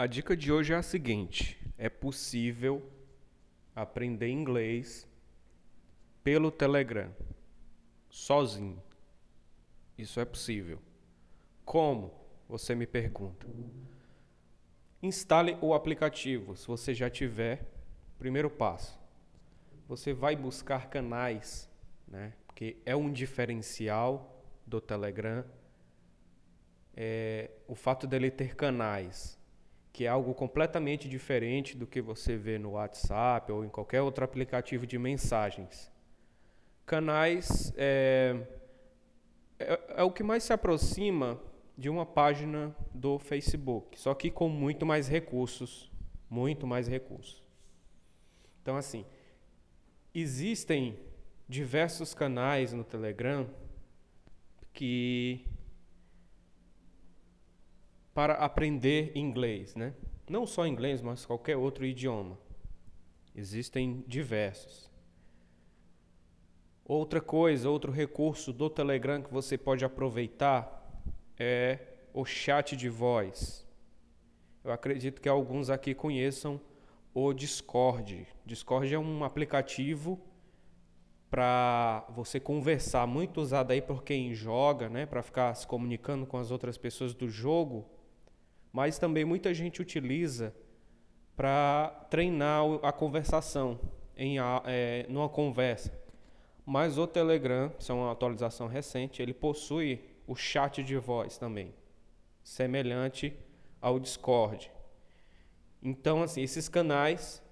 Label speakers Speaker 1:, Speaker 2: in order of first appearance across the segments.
Speaker 1: A dica de hoje é a seguinte: é possível aprender inglês pelo Telegram, sozinho. Isso é possível. Como? Você me pergunta. Instale o aplicativo, se você já tiver. Primeiro passo. Você vai buscar canais, né? Porque é um diferencial do Telegram. É, o fato dele ter canais que é algo completamente diferente do que você vê no WhatsApp ou em qualquer outro aplicativo de mensagens. Canais é, é, é, o que mais se aproxima de uma página do Facebook, só que com muito mais recursos, muito mais recursos. Então assim, existem diversos canais no Telegram que para aprender inglês, né? Não só inglês, mas qualquer outro idioma. Existem diversos. Outra coisa, outro recurso do Telegram que você pode aproveitar é o chat de voz. Eu acredito que alguns aqui conheçam o Discord. Discord é um aplicativo para você conversar, muito usado aí por quem joga, né, para ficar se comunicando com as outras pessoas do jogo mas também muita gente utiliza para treinar a conversação em é, numa conversa. Mas o Telegram, isso é uma atualização recente, ele possui o chat de voz também, semelhante ao Discord. Então, assim, esses canais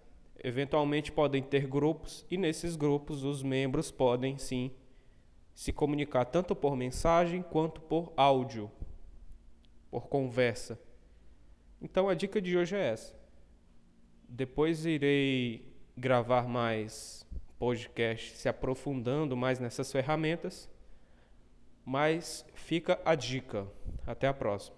Speaker 1: eventualmente podem ter grupos e nesses grupos os membros podem sim se comunicar tanto por mensagem quanto por áudio, por conversa. Então a dica de hoje é essa. Depois irei gravar mais podcast se aprofundando mais nessas ferramentas, mas fica a dica. Até a próxima.